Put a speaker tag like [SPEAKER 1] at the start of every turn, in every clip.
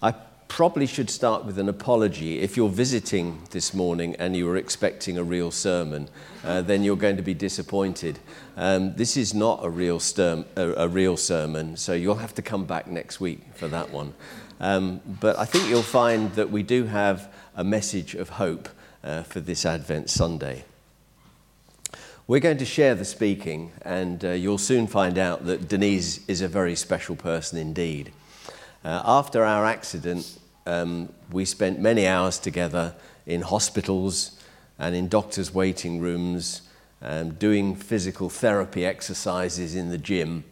[SPEAKER 1] I probably should start with an apology. If you're visiting this morning and you were expecting a real sermon, uh, then you're going to be disappointed. Um, this is not a real, sturm, a, a, real sermon, so you'll have to come back next week for that one. Um, but I think you'll find that we do have a message of hope uh, for this Advent Sunday. We're going to share the speaking, and uh, you'll soon find out that Denise is a very special person indeed. Uh, after our accident, um, we spent many hours together in hospitals and in doctors' waiting rooms, um, doing physical therapy exercises in the gym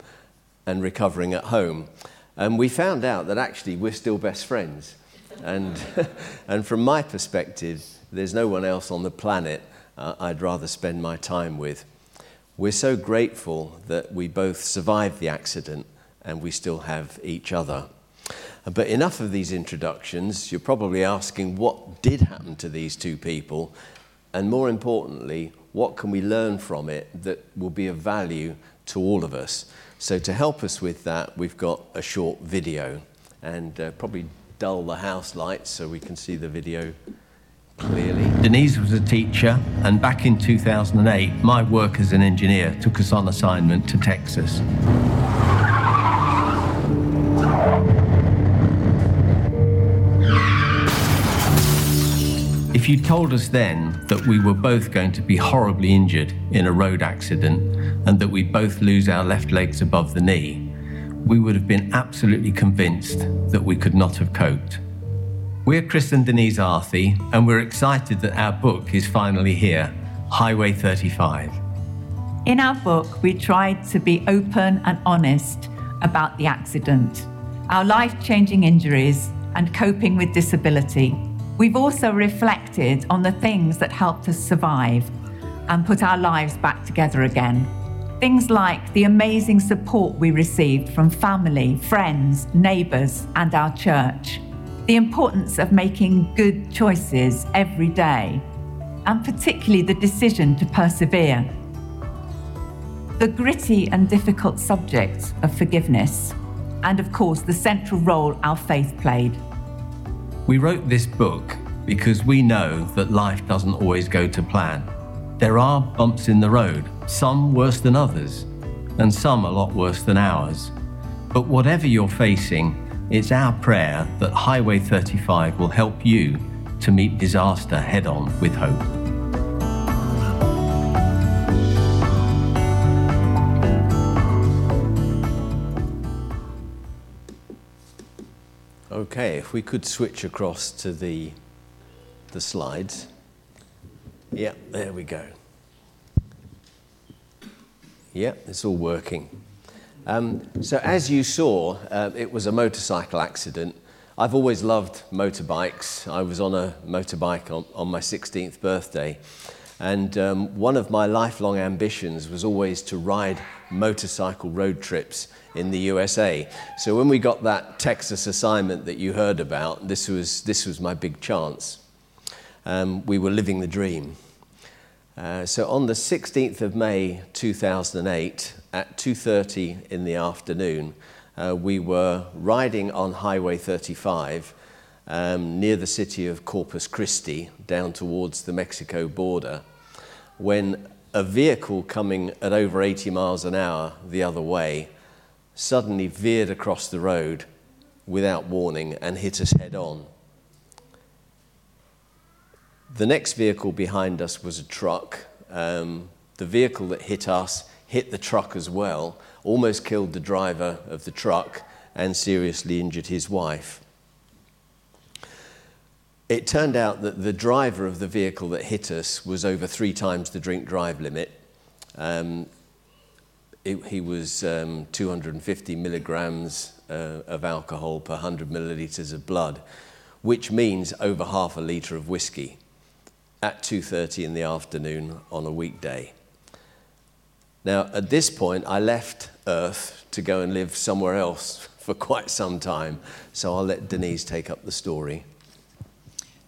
[SPEAKER 1] and recovering at home. And we found out that actually we're still best friends. And, and from my perspective, there's no one else on the planet uh, I'd rather spend my time with. We're so grateful that we both survived the accident and we still have each other. But enough of these introductions. You're probably asking what did happen to these two people, and more importantly, what can we learn from it that will be of value to all of us? So, to help us with that, we've got a short video and uh, probably dull the house lights so we can see the video clearly. Denise was a teacher, and back in 2008, my work as an engineer took us on assignment to Texas. If you told us then that we were both going to be horribly injured in a road accident and that we'd both lose our left legs above the knee, we would have been absolutely convinced that we could not have coped. We're Chris and Denise Arthey, and we're excited that our book is finally here Highway 35.
[SPEAKER 2] In our book, we tried to be open and honest about the accident, our life changing injuries, and coping with disability. We've also reflected on the things that helped us survive and put our lives back together again. Things like the amazing support we received from family, friends, neighbours, and our church the importance of making good choices every day, and particularly the decision to persevere. The gritty and difficult subject of forgiveness, and of course, the central role our faith played.
[SPEAKER 1] We wrote this book because we know that life doesn't always go to plan. There are bumps in the road, some worse than others, and some a lot worse than ours. But whatever you're facing, it's our prayer that Highway 35 will help you to meet disaster head on with hope. Okay, if we could switch across to the, the slides. Yeah, there we go. Yeah, it's all working. Um, so, as you saw, uh, it was a motorcycle accident. I've always loved motorbikes. I was on a motorbike on, on my 16th birthday. And um, one of my lifelong ambitions was always to ride motorcycle road trips in the USA. So when we got that Texas assignment that you heard about, this was, this was my big chance. Um, we were living the dream. Uh, so on the 16th of May 2008 at 2:30 in the afternoon, uh, we were riding on Highway 35 um, near the city of Corpus Christi down towards the Mexico border when a vehicle coming at over 80 miles an hour the other way suddenly veered across the road without warning and hit us head on. The next vehicle behind us was a truck. Um, the vehicle that hit us hit the truck as well, almost killed the driver of the truck, and seriously injured his wife. It turned out that the driver of the vehicle that hit us was over three times the drink drive limit. Um, it, he was um, 250 milligrams uh, of alcohol per 100 millilitres of blood, which means over half a litre of whiskey at 2:30 in the afternoon on a weekday. Now, at this point, I left Earth to go and live somewhere else for quite some time, so I'll let Denise take up the story.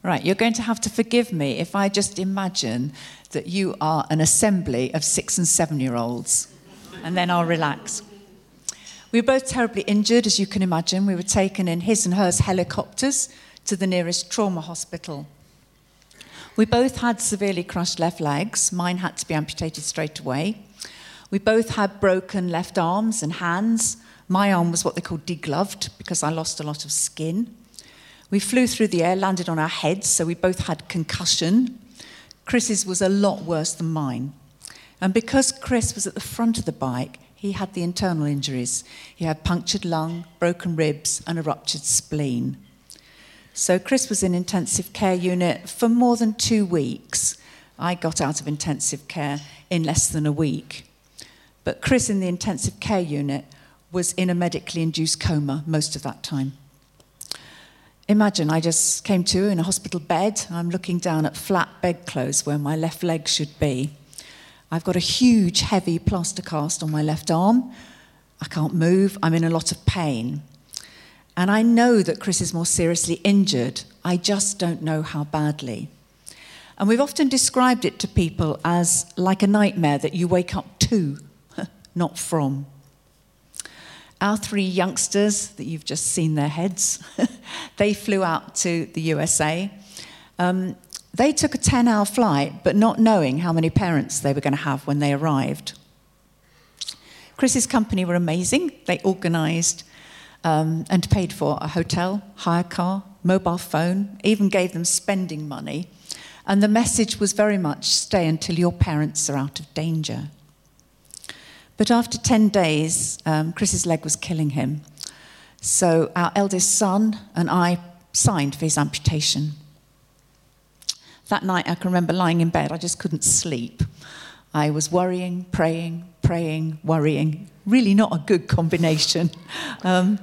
[SPEAKER 2] Right, you're going to have to forgive me if I just imagine that you are an assembly of six and seven year olds, and then I'll relax.
[SPEAKER 3] We were both terribly injured, as you can imagine. We were taken in his and hers helicopters to the nearest trauma hospital. We both had severely crushed left legs. Mine had to be amputated straight away. We both had broken left arms and hands. My arm was what they call degloved because I lost a lot of skin. We flew through the air, landed on our heads, so we both had concussion. Chris's was a lot worse than mine. And because Chris was at the front of the bike, he had the internal injuries. He had punctured lung, broken ribs, and a ruptured spleen. So Chris was in intensive care unit for more than two weeks. I got out of intensive care in less than a week. But Chris in the intensive care unit was in a medically induced coma most of that time. Imagine I just came to in a hospital bed. I'm looking down at flat bedclothes where my left leg should be. I've got a huge, heavy plaster cast on my left arm. I can't move. I'm in a lot of pain. And I know that Chris is more seriously injured. I just don't know how badly. And we've often described it to people as like a nightmare that you wake up to, not from. Our three youngsters that you've just seen their heads, they flew out to the USA. Um, they took a 10 hour flight, but not knowing how many parents they were going to have when they arrived. Chris's company were amazing. They organised um, and paid for a hotel, hire car, mobile phone, even gave them spending money. And the message was very much stay until your parents are out of danger. But after 10 days, um, Chris's leg was killing him. So our eldest son and I signed for his amputation. That night, I can remember lying in bed, I just couldn't sleep. I was worrying, praying, praying, worrying. Really not a good combination. Um,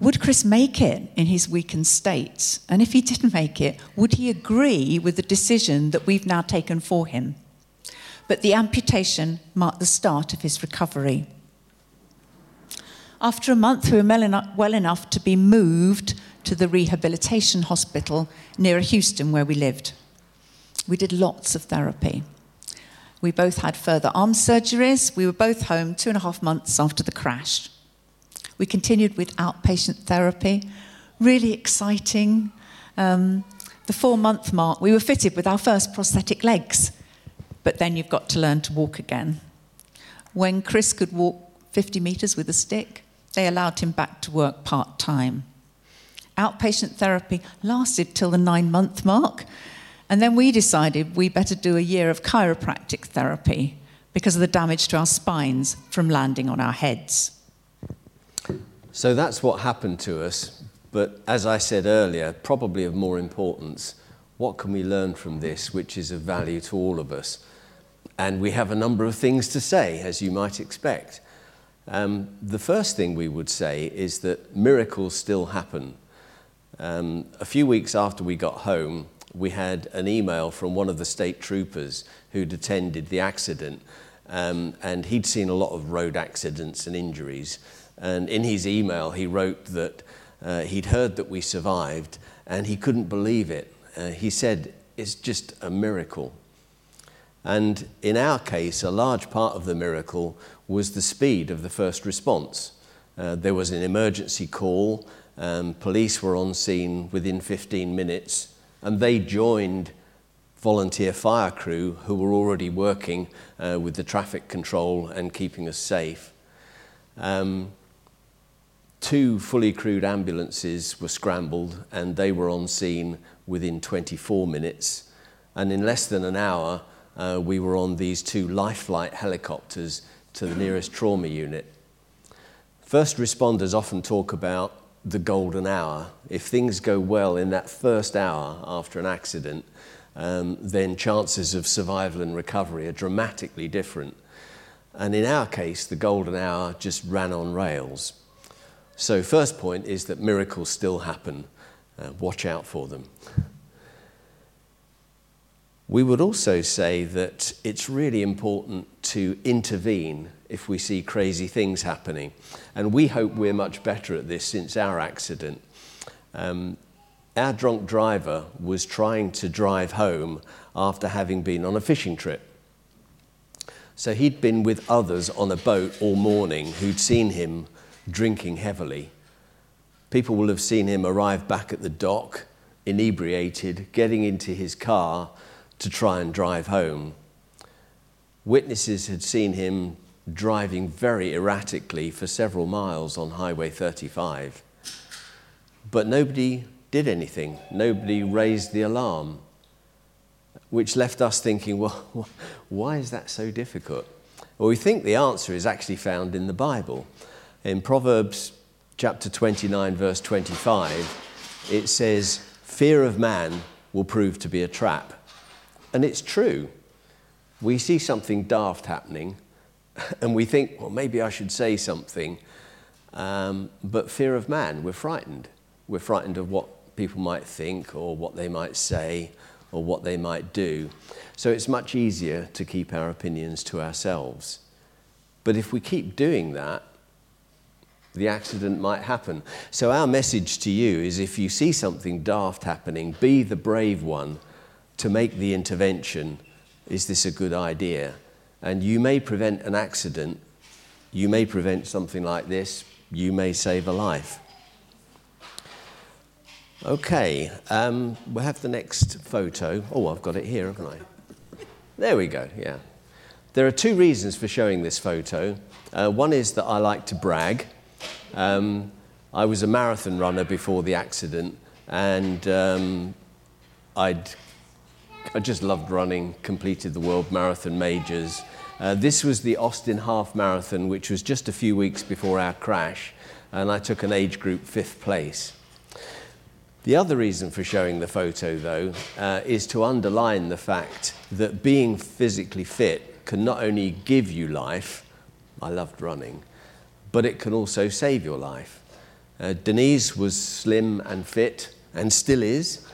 [SPEAKER 3] would Chris make it in his weakened state? And if he didn't make it, would he agree with the decision that we've now taken for him? But the amputation marked the start of his recovery. After a month, we were well enough to be moved to the rehabilitation hospital near Houston, where we lived. We did lots of therapy. We both had further arm surgeries. We were both home two and a half months after the crash. We continued with outpatient therapy, really exciting. Um, the four month mark, we were fitted with our first prosthetic legs, but then you've got to learn to walk again. When Chris could walk 50 metres with a stick, they allowed him back to work part time. Outpatient therapy lasted till the nine month mark, and then we decided we better do a year of chiropractic therapy because of the damage to our spines from landing on our heads.
[SPEAKER 1] So that's what happened to us. But as I said earlier, probably of more importance, what can we learn from this which is of value to all of us? And we have a number of things to say, as you might expect. Um, the first thing we would say is that miracles still happen. Um, a few weeks after we got home, we had an email from one of the state troopers who'd attended the accident, um, and he'd seen a lot of road accidents and injuries. And in his email, he wrote that uh, he'd heard that we survived, and he couldn't believe it. uh, he said, it's just a miracle. And in our case, a large part of the miracle was the speed of the first response. Uh, there was an emergency call, um, police were on scene within 15 minutes, and they joined volunteer fire crew who were already working uh, with the traffic control and keeping us safe. Um, two fully crewed ambulances were scrambled and they were on scene within 24 minutes. And in less than an hour, uh, we were on these two life flight helicopters to the nearest trauma unit. First responders often talk about the golden hour. If things go well in that first hour after an accident, um, then chances of survival and recovery are dramatically different. And in our case, the golden hour just ran on rails. So, first point is that miracles still happen. Uh, watch out for them. We would also say that it's really important to intervene if we see crazy things happening. And we hope we're much better at this since our accident. Um, our drunk driver was trying to drive home after having been on a fishing trip. So he'd been with others on a boat all morning who'd seen him drinking heavily. People will have seen him arrive back at the dock, inebriated, getting into his car to try and drive home. Witnesses had seen him driving very erratically for several miles on Highway 35. But nobody did anything, nobody raised the alarm, which left us thinking, well, why is that so difficult? Well, we think the answer is actually found in the Bible. In Proverbs chapter 29, verse 25, it says, Fear of man will prove to be a trap. And it's true. We see something daft happening, and we think, well, maybe I should say something. Um, but fear of man, we're frightened. We're frightened of what people might think, or what they might say, or what they might do. So it's much easier to keep our opinions to ourselves. But if we keep doing that, the accident might happen. So, our message to you is if you see something daft happening, be the brave one to make the intervention. Is this a good idea? And you may prevent an accident, you may prevent something like this, you may save a life. Okay, um, we'll have the next photo. Oh, I've got it here, haven't I? There we go, yeah. There are two reasons for showing this photo. Uh, one is that I like to brag. Um, I was a marathon runner before the accident, and um, I'd, I just loved running, completed the World Marathon Majors. Uh, this was the Austin Half Marathon, which was just a few weeks before our crash, and I took an age group fifth place. The other reason for showing the photo, though, uh, is to underline the fact that being physically fit can not only give you life, I loved running, but it can also save your life. Uh, Denise was slim and fit, and still is,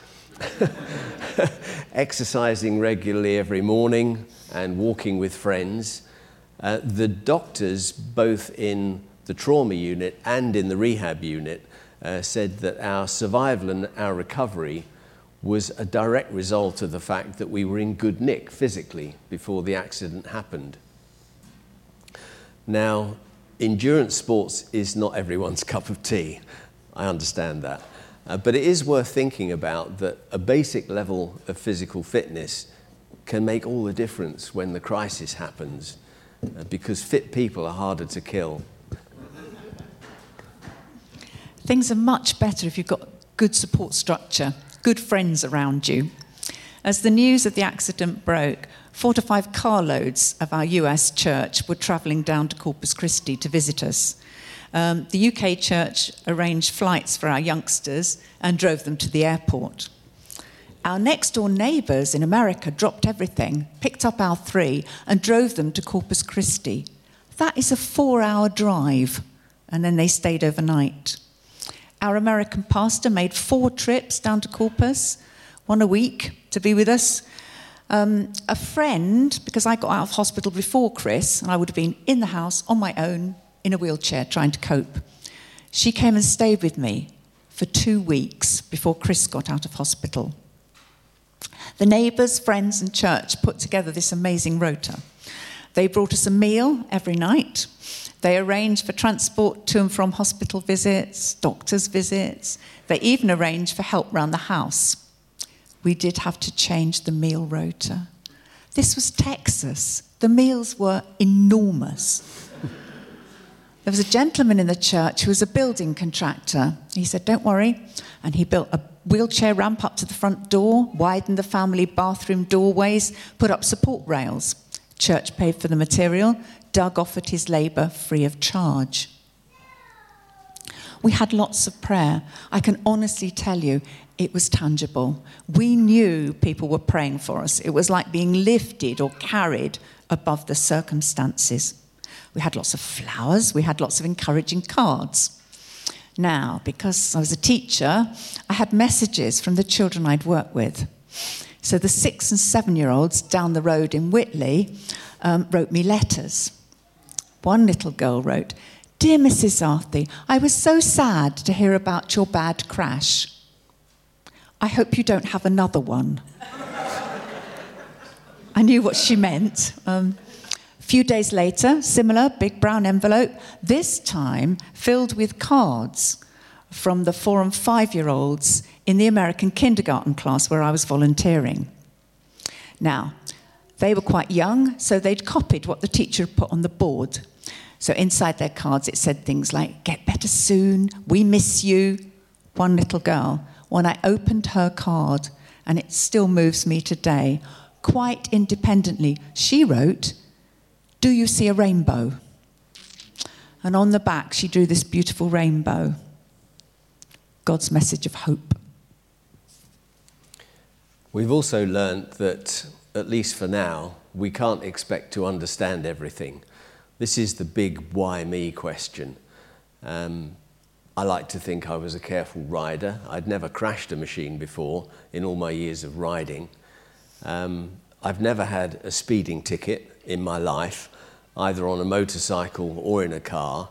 [SPEAKER 1] exercising regularly every morning and walking with friends. Uh, the doctors, both in the trauma unit and in the rehab unit, uh, said that our survival and our recovery was a direct result of the fact that we were in good nick physically before the accident happened. Now, endurance sports is not everyone's cup of tea. I understand that. Uh, but it is worth thinking about that a basic level of physical fitness can make all the difference when the crisis happens uh, because fit people are harder to kill
[SPEAKER 3] Things are much better if you've got good support structure, good friends around you. As the news of the accident broke, four to five carloads of our US church were travelling down to Corpus Christi to visit us. Um, the UK church arranged flights for our youngsters and drove them to the airport. Our next door neighbours in America dropped everything, picked up our three, and drove them to Corpus Christi. That is a four hour drive, and then they stayed overnight. Our American pastor made four trips down to Corpus, one a week to be with us. Um, a friend, because I got out of hospital before Chris, and I would have been in the house on my own in a wheelchair trying to cope. She came and stayed with me for two weeks before Chris got out of hospital. The neighbours, friends, and church put together this amazing rota. They brought us a meal every night. They arranged for transport to and from hospital visits, doctor's visits. They even arranged for help round the house. We did have to change the meal rota. This was Texas. The meals were enormous. there was a gentleman in the church who was a building contractor. He said, Don't worry. And he built a wheelchair ramp up to the front door, widened the family bathroom doorways, put up support rails. Church paid for the material, Doug offered his labour free of charge. We had lots of prayer. I can honestly tell you, it was tangible. We knew people were praying for us. It was like being lifted or carried above the circumstances. We had lots of flowers, we had lots of encouraging cards. Now, because I was a teacher, I had messages from the children I'd worked with. So the six and seven year olds down the road in Whitley um, wrote me letters. One little girl wrote, Dear Mrs. Arthey, I was so sad to hear about your bad crash. I hope you don't have another one. I knew what she meant. Um, few days later, similar big brown envelope, this time filled with cards from the four and five year olds in the American kindergarten class where I was volunteering. Now, they were quite young, so they'd copied what the teacher had put on the board. So inside their cards, it said things like, Get better soon, we miss you. One little girl, when I opened her card, and it still moves me today, quite independently, she wrote, Do you see a rainbow? And on the back, she drew this beautiful rainbow God's message of hope.
[SPEAKER 1] We've also learnt that, at least for now, we can't expect to understand everything. This is the big why me question. Um, I like to think I was a careful rider. I'd never crashed a machine before in all my years of riding. Um, I've never had a speeding ticket in my life, either on a motorcycle or in a car.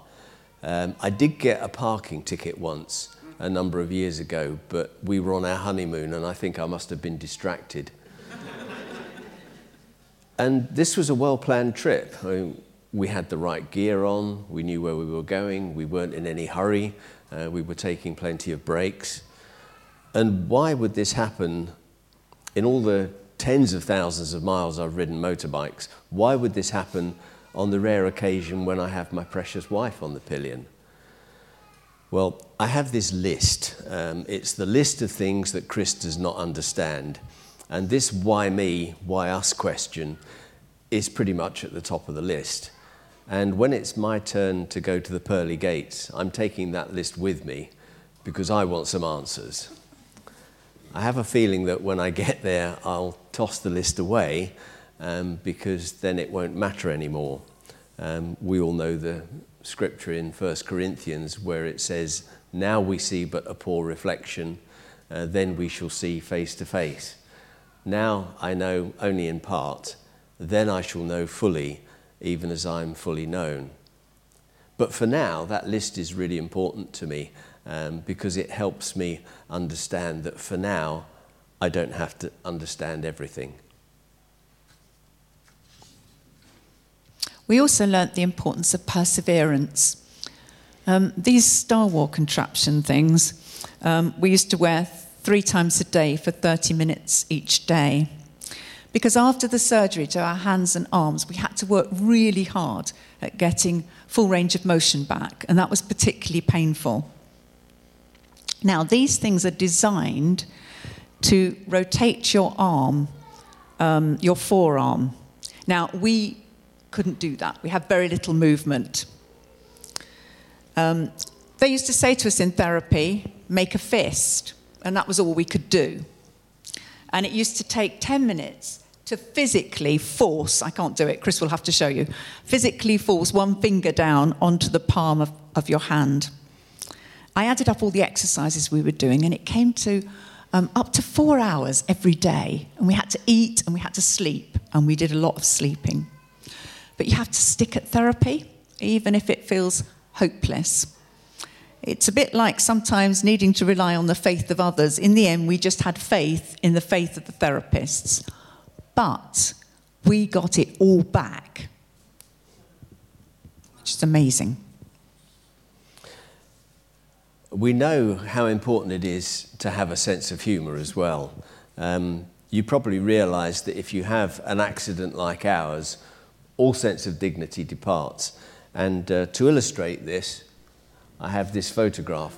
[SPEAKER 1] Um, I did get a parking ticket once a number of years ago, but we were on our honeymoon and I think I must have been distracted. and this was a well planned trip. I mean, we had the right gear on, we knew where we were going, we weren't in any hurry, uh, we were taking plenty of breaks. And why would this happen in all the tens of thousands of miles I've ridden motorbikes? Why would this happen on the rare occasion when I have my precious wife on the pillion? Well, I have this list. Um, it's the list of things that Chris does not understand. And this why me, why us question is pretty much at the top of the list. And when it's my turn to go to the pearly gates, I'm taking that list with me because I want some answers. I have a feeling that when I get there, I'll toss the list away um, because then it won't matter anymore. Um, we all know the scripture in 1 Corinthians where it says, Now we see but a poor reflection, uh, then we shall see face to face. Now I know only in part, then I shall know fully even as I'm fully known. But for now, that list is really important to me um, because it helps me understand that for now, I don't have to understand everything.
[SPEAKER 3] We also learnt the importance of perseverance. Um, these Star War contraption things, um, we used to wear three times a day for 30 minutes each day because after the surgery to our hands and arms, we had to work really hard at getting full range of motion back, and that was particularly painful. Now, these things are designed to rotate your arm, um, your forearm. Now, we couldn't do that. We have very little movement. Um, they used to say to us in therapy, make a fist, and that was all we could do. And it used to take 10 minutes to physically force, I can't do it, Chris will have to show you, physically force one finger down onto the palm of, of your hand. I added up all the exercises we were doing, and it came to um, up to four hours every day. And we had to eat and we had to sleep, and we did a lot of sleeping. But you have to stick at therapy, even if it feels hopeless. It's a bit like sometimes needing to rely on the faith of others. In the end, we just had faith in the faith of the therapists. But we got it all back, which is amazing.
[SPEAKER 1] We know how important it is to have a sense of humour as well. Um, you probably realise that if you have an accident like ours, all sense of dignity departs. And uh, to illustrate this, I have this photograph.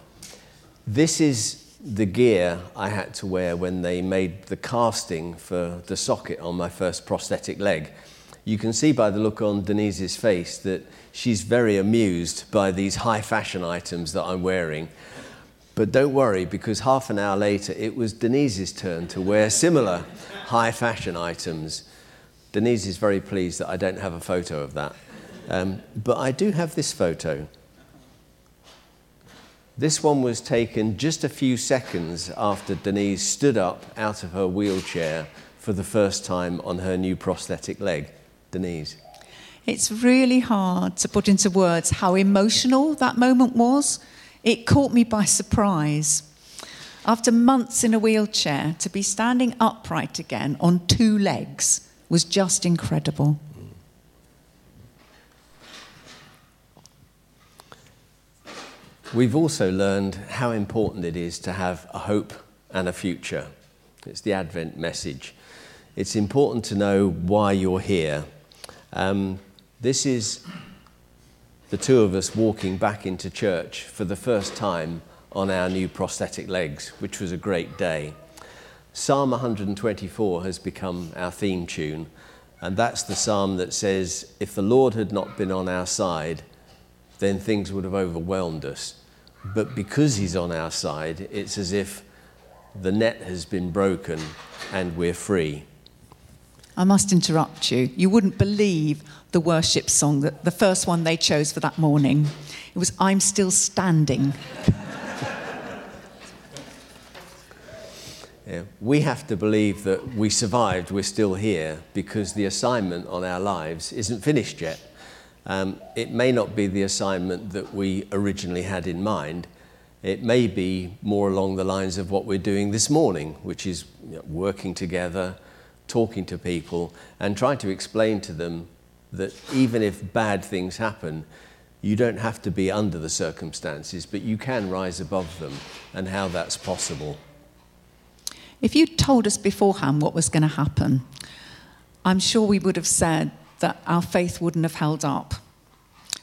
[SPEAKER 1] This is the gear I had to wear when they made the casting for the socket on my first prosthetic leg. You can see by the look on Denise's face that she's very amused by these high fashion items that I'm wearing. But don't worry, because half an hour later it was Denise's turn to wear similar high fashion items. Denise is very pleased that I don't have a photo of that. Um, but I do have this photo. This one was taken just a few seconds after Denise stood up out of her wheelchair for the first time on her new prosthetic leg. Denise.
[SPEAKER 3] It's really hard to put into words how emotional that moment was. It caught me by surprise. After months in a wheelchair, to be standing upright again on two legs was just incredible.
[SPEAKER 1] We've also learned how important it is to have a hope and a future. It's the Advent message. It's important to know why you're here. Um, this is the two of us walking back into church for the first time on our new prosthetic legs, which was a great day. Psalm 124 has become our theme tune, and that's the psalm that says, If the Lord had not been on our side, then things would have overwhelmed us. But because He's on our side, it's as if the net has been broken and we're free.
[SPEAKER 3] I must interrupt you. You wouldn't believe the worship song, that the first one they chose for that morning. It was I'm Still Standing.
[SPEAKER 1] Yeah. We have to believe that we survived, we're still here, because the assignment on our lives isn't finished yet. Um, it may not be the assignment that we originally had in mind. It may be more along the lines of what we're doing this morning, which is you know, working together, talking to people, and trying to explain to them that even if bad things happen, you don't have to be under the circumstances, but you can rise above them, and how that's possible.
[SPEAKER 3] If you'd told us beforehand what was going to happen, I'm sure we would have said that our faith wouldn't have held up.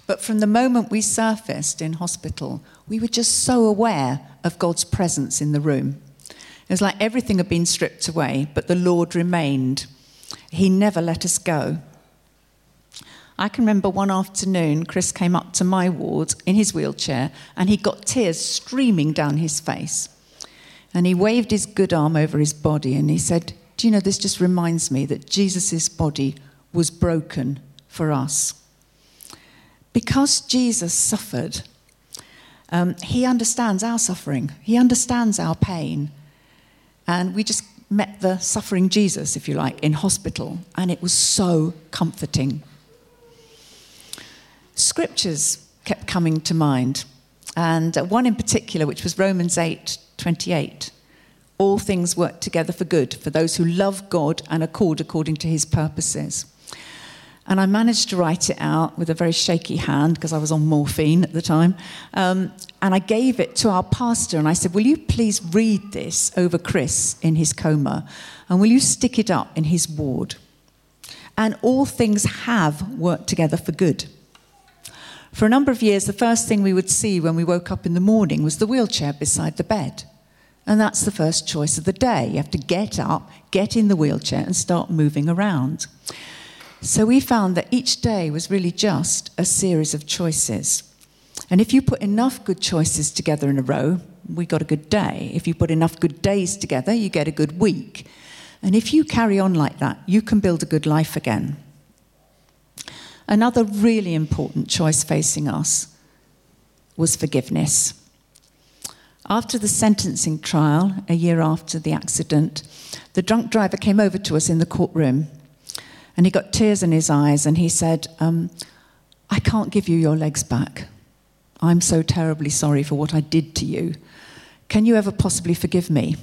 [SPEAKER 3] But from the moment we surfaced in hospital, we were just so aware of God's presence in the room. It was like everything had been stripped away, but the Lord remained. He never let us go. I can remember one afternoon, Chris came up to my ward in his wheelchair and he got tears streaming down his face. And he waved his good arm over his body and he said, Do you know, this just reminds me that Jesus' body was broken for us. Because Jesus suffered, um, he understands our suffering, he understands our pain. And we just met the suffering Jesus, if you like, in hospital, and it was so comforting. Scriptures kept coming to mind, and one in particular, which was Romans 8 28. All things work together for good for those who love God and are called according to his purposes. And I managed to write it out with a very shaky hand because I was on morphine at the time. Um, and I gave it to our pastor and I said, Will you please read this over Chris in his coma? And will you stick it up in his ward? And all things have worked together for good. For a number of years, the first thing we would see when we woke up in the morning was the wheelchair beside the bed. And that's the first choice of the day. You have to get up, get in the wheelchair, and start moving around. So we found that each day was really just a series of choices. And if you put enough good choices together in a row, we got a good day. If you put enough good days together, you get a good week. And if you carry on like that, you can build a good life again. Another really important choice facing us was forgiveness. After the sentencing trial, a year after the accident, the drunk driver came over to us in the courtroom and he got tears in his eyes and he said, um, I can't give you your legs back. I'm so terribly sorry for what I did to you. Can you ever possibly forgive me?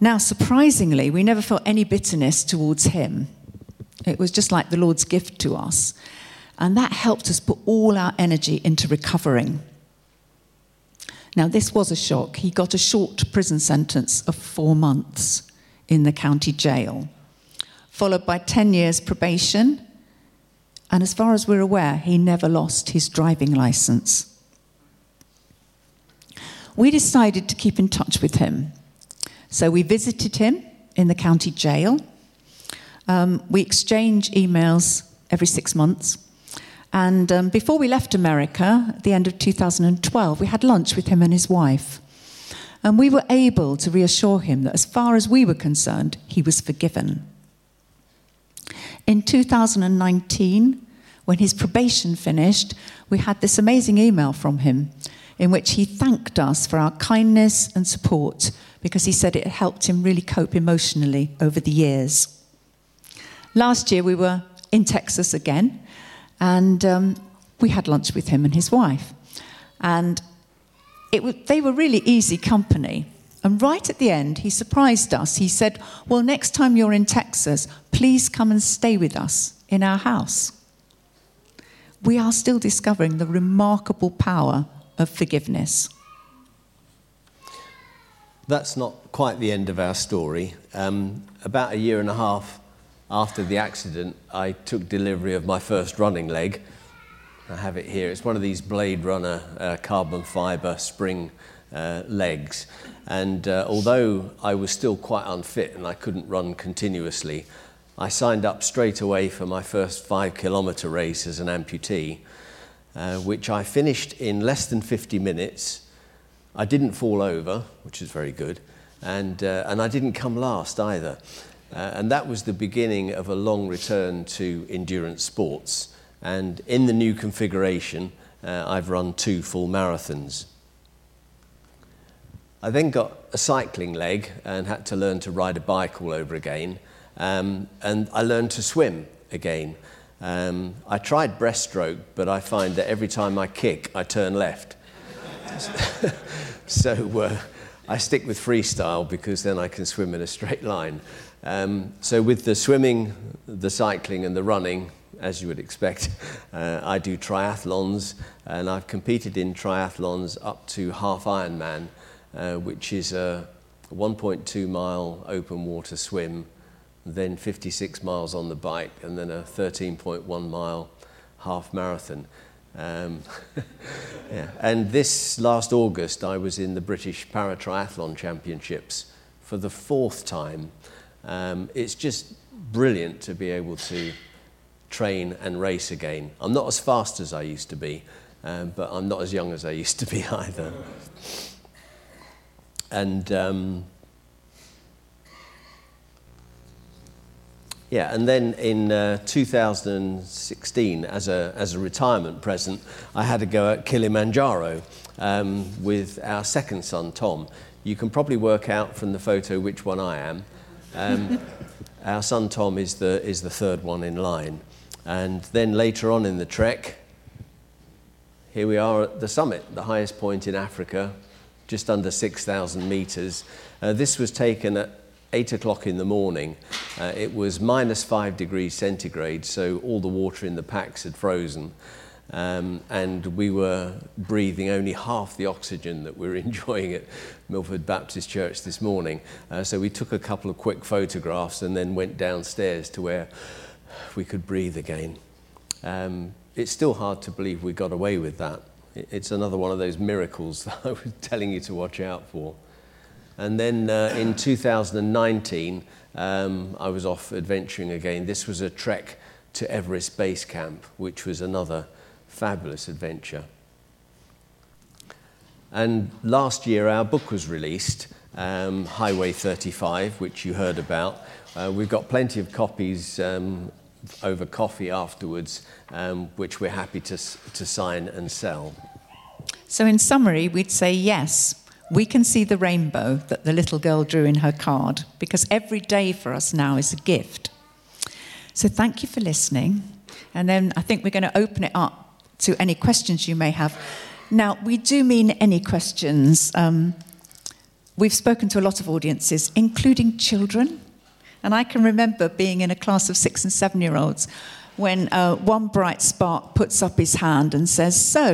[SPEAKER 3] Now, surprisingly, we never felt any bitterness towards him. It was just like the Lord's gift to us. And that helped us put all our energy into recovering. Now, this was a shock. He got a short prison sentence of four months in the county jail, followed by 10 years probation. And as far as we're aware, he never lost his driving license. We decided to keep in touch with him. So we visited him in the county jail um, we exchange emails every six months. And um, before we left America, at the end of 2012, we had lunch with him and his wife. And we were able to reassure him that, as far as we were concerned, he was forgiven. In 2019, when his probation finished, we had this amazing email from him in which he thanked us for our kindness and support because he said it helped him really cope emotionally over the years. Last year we were in Texas again, and um, we had lunch with him and his wife. And it they were really easy company. And right at the end, he surprised us. He said, Well, next time you're in Texas, please come and stay with us in our house. we are still discovering the remarkable power of forgiveness.
[SPEAKER 1] That's not quite the end of our story. Um, about a year and a half after the accident, I took delivery of my first running leg. I have it here. It's one of these Blade Runner uh, carbon fiber spring uh, legs. And uh, although I was still quite unfit and I couldn't run continuously, I signed up straight away for my first five kilometre race as an amputee, uh, which I finished in less than 50 minutes. I didn't fall over, which is very good, and, uh, and I didn't come last either. Uh, and that was the beginning of a long return to endurance sports. And in the new configuration, uh, I've run two full marathons. I then got a cycling leg and had to learn to ride a bike all over again. Um, and I learned to swim again. Um, I tried breaststroke, but I find that every time I kick, I turn left. so uh, I stick with freestyle because then I can swim in a straight line. Um, so with the swimming, the cycling, and the running, as you would expect, uh, I do triathlons, and I've competed in triathlons up to half Ironman, uh, which is a 1.2 mile open water swim then 56 miles on the bike, and then a 13.1 mile half marathon. Um, yeah. And this last August, I was in the British Para Triathlon Championships for the fourth time. Um, it's just brilliant to be able to train and race again. I'm not as fast as I used to be, um, but I'm not as young as I used to be either. And um, Yeah, and then in uh, 2016, as a, as a retirement present, I had to go at Kilimanjaro um, with our second son, Tom. You can probably work out from the photo which one I am. Um, our son, Tom, is the, is the third one in line. And then later on in the trek, here we are at the summit, the highest point in Africa, just under 6,000 meters. Uh, this was taken at eight o'clock in the morning, uh, it was minus five degrees centigrade, so all the water in the packs had frozen. Um, and we were breathing only half the oxygen that we are enjoying at Milford Baptist Church this morning. Uh, so we took a couple of quick photographs and then went downstairs to where we could breathe again. Um, it's still hard to believe we got away with that. It's another one of those miracles that I was telling you to watch out for. And then uh, in 2019, um, I was off adventuring again. This was a trek to Everest Base Camp, which was another fabulous adventure. And last year, our book was released, um, Highway 35, which you heard about. Uh, we've got plenty of copies um, over coffee afterwards, um, which we're happy to, to sign and sell.
[SPEAKER 3] So, in summary, we'd say yes, we can see the rainbow that the little girl drew in her card because every day for us now is a gift. So thank you for listening. And then I think we're going to open it up to any questions you may have. Now, we do mean any questions. Um, we've spoken to a lot of audiences, including children. And I can remember being in a class of six and seven year olds when uh, one bright spark puts up his hand and says, So,